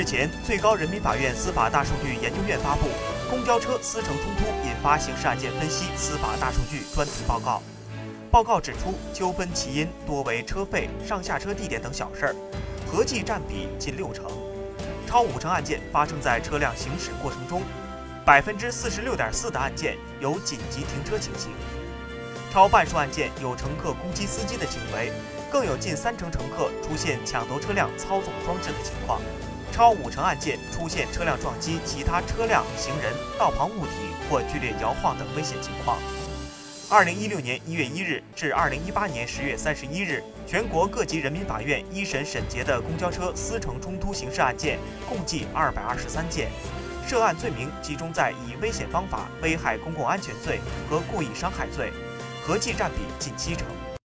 日前，最高人民法院司法大数据研究院发布《公交车司乘冲突引发刑事案件分析司法大数据专题报告》。报告指出，纠纷起因多为车费、上下车地点等小事儿，合计占比近六成。超五成案件发生在车辆行驶过程中，百分之四十六点四的案件有紧急停车情形，超半数案件有乘客攻击司机的行为，更有近三成乘客出现抢夺车辆操纵装置的情况。超五成案件出现车辆撞击其他车辆、行人、道旁物体或剧烈摇晃等危险情况。二零一六年一月一日至二零一八年十月三十一日，全国各级人民法院一审审结的公交车司乘冲突刑事案件共计二百二十三件，涉案罪名集中在以危险方法危害公共安全罪和故意伤害罪，合计占比近七成。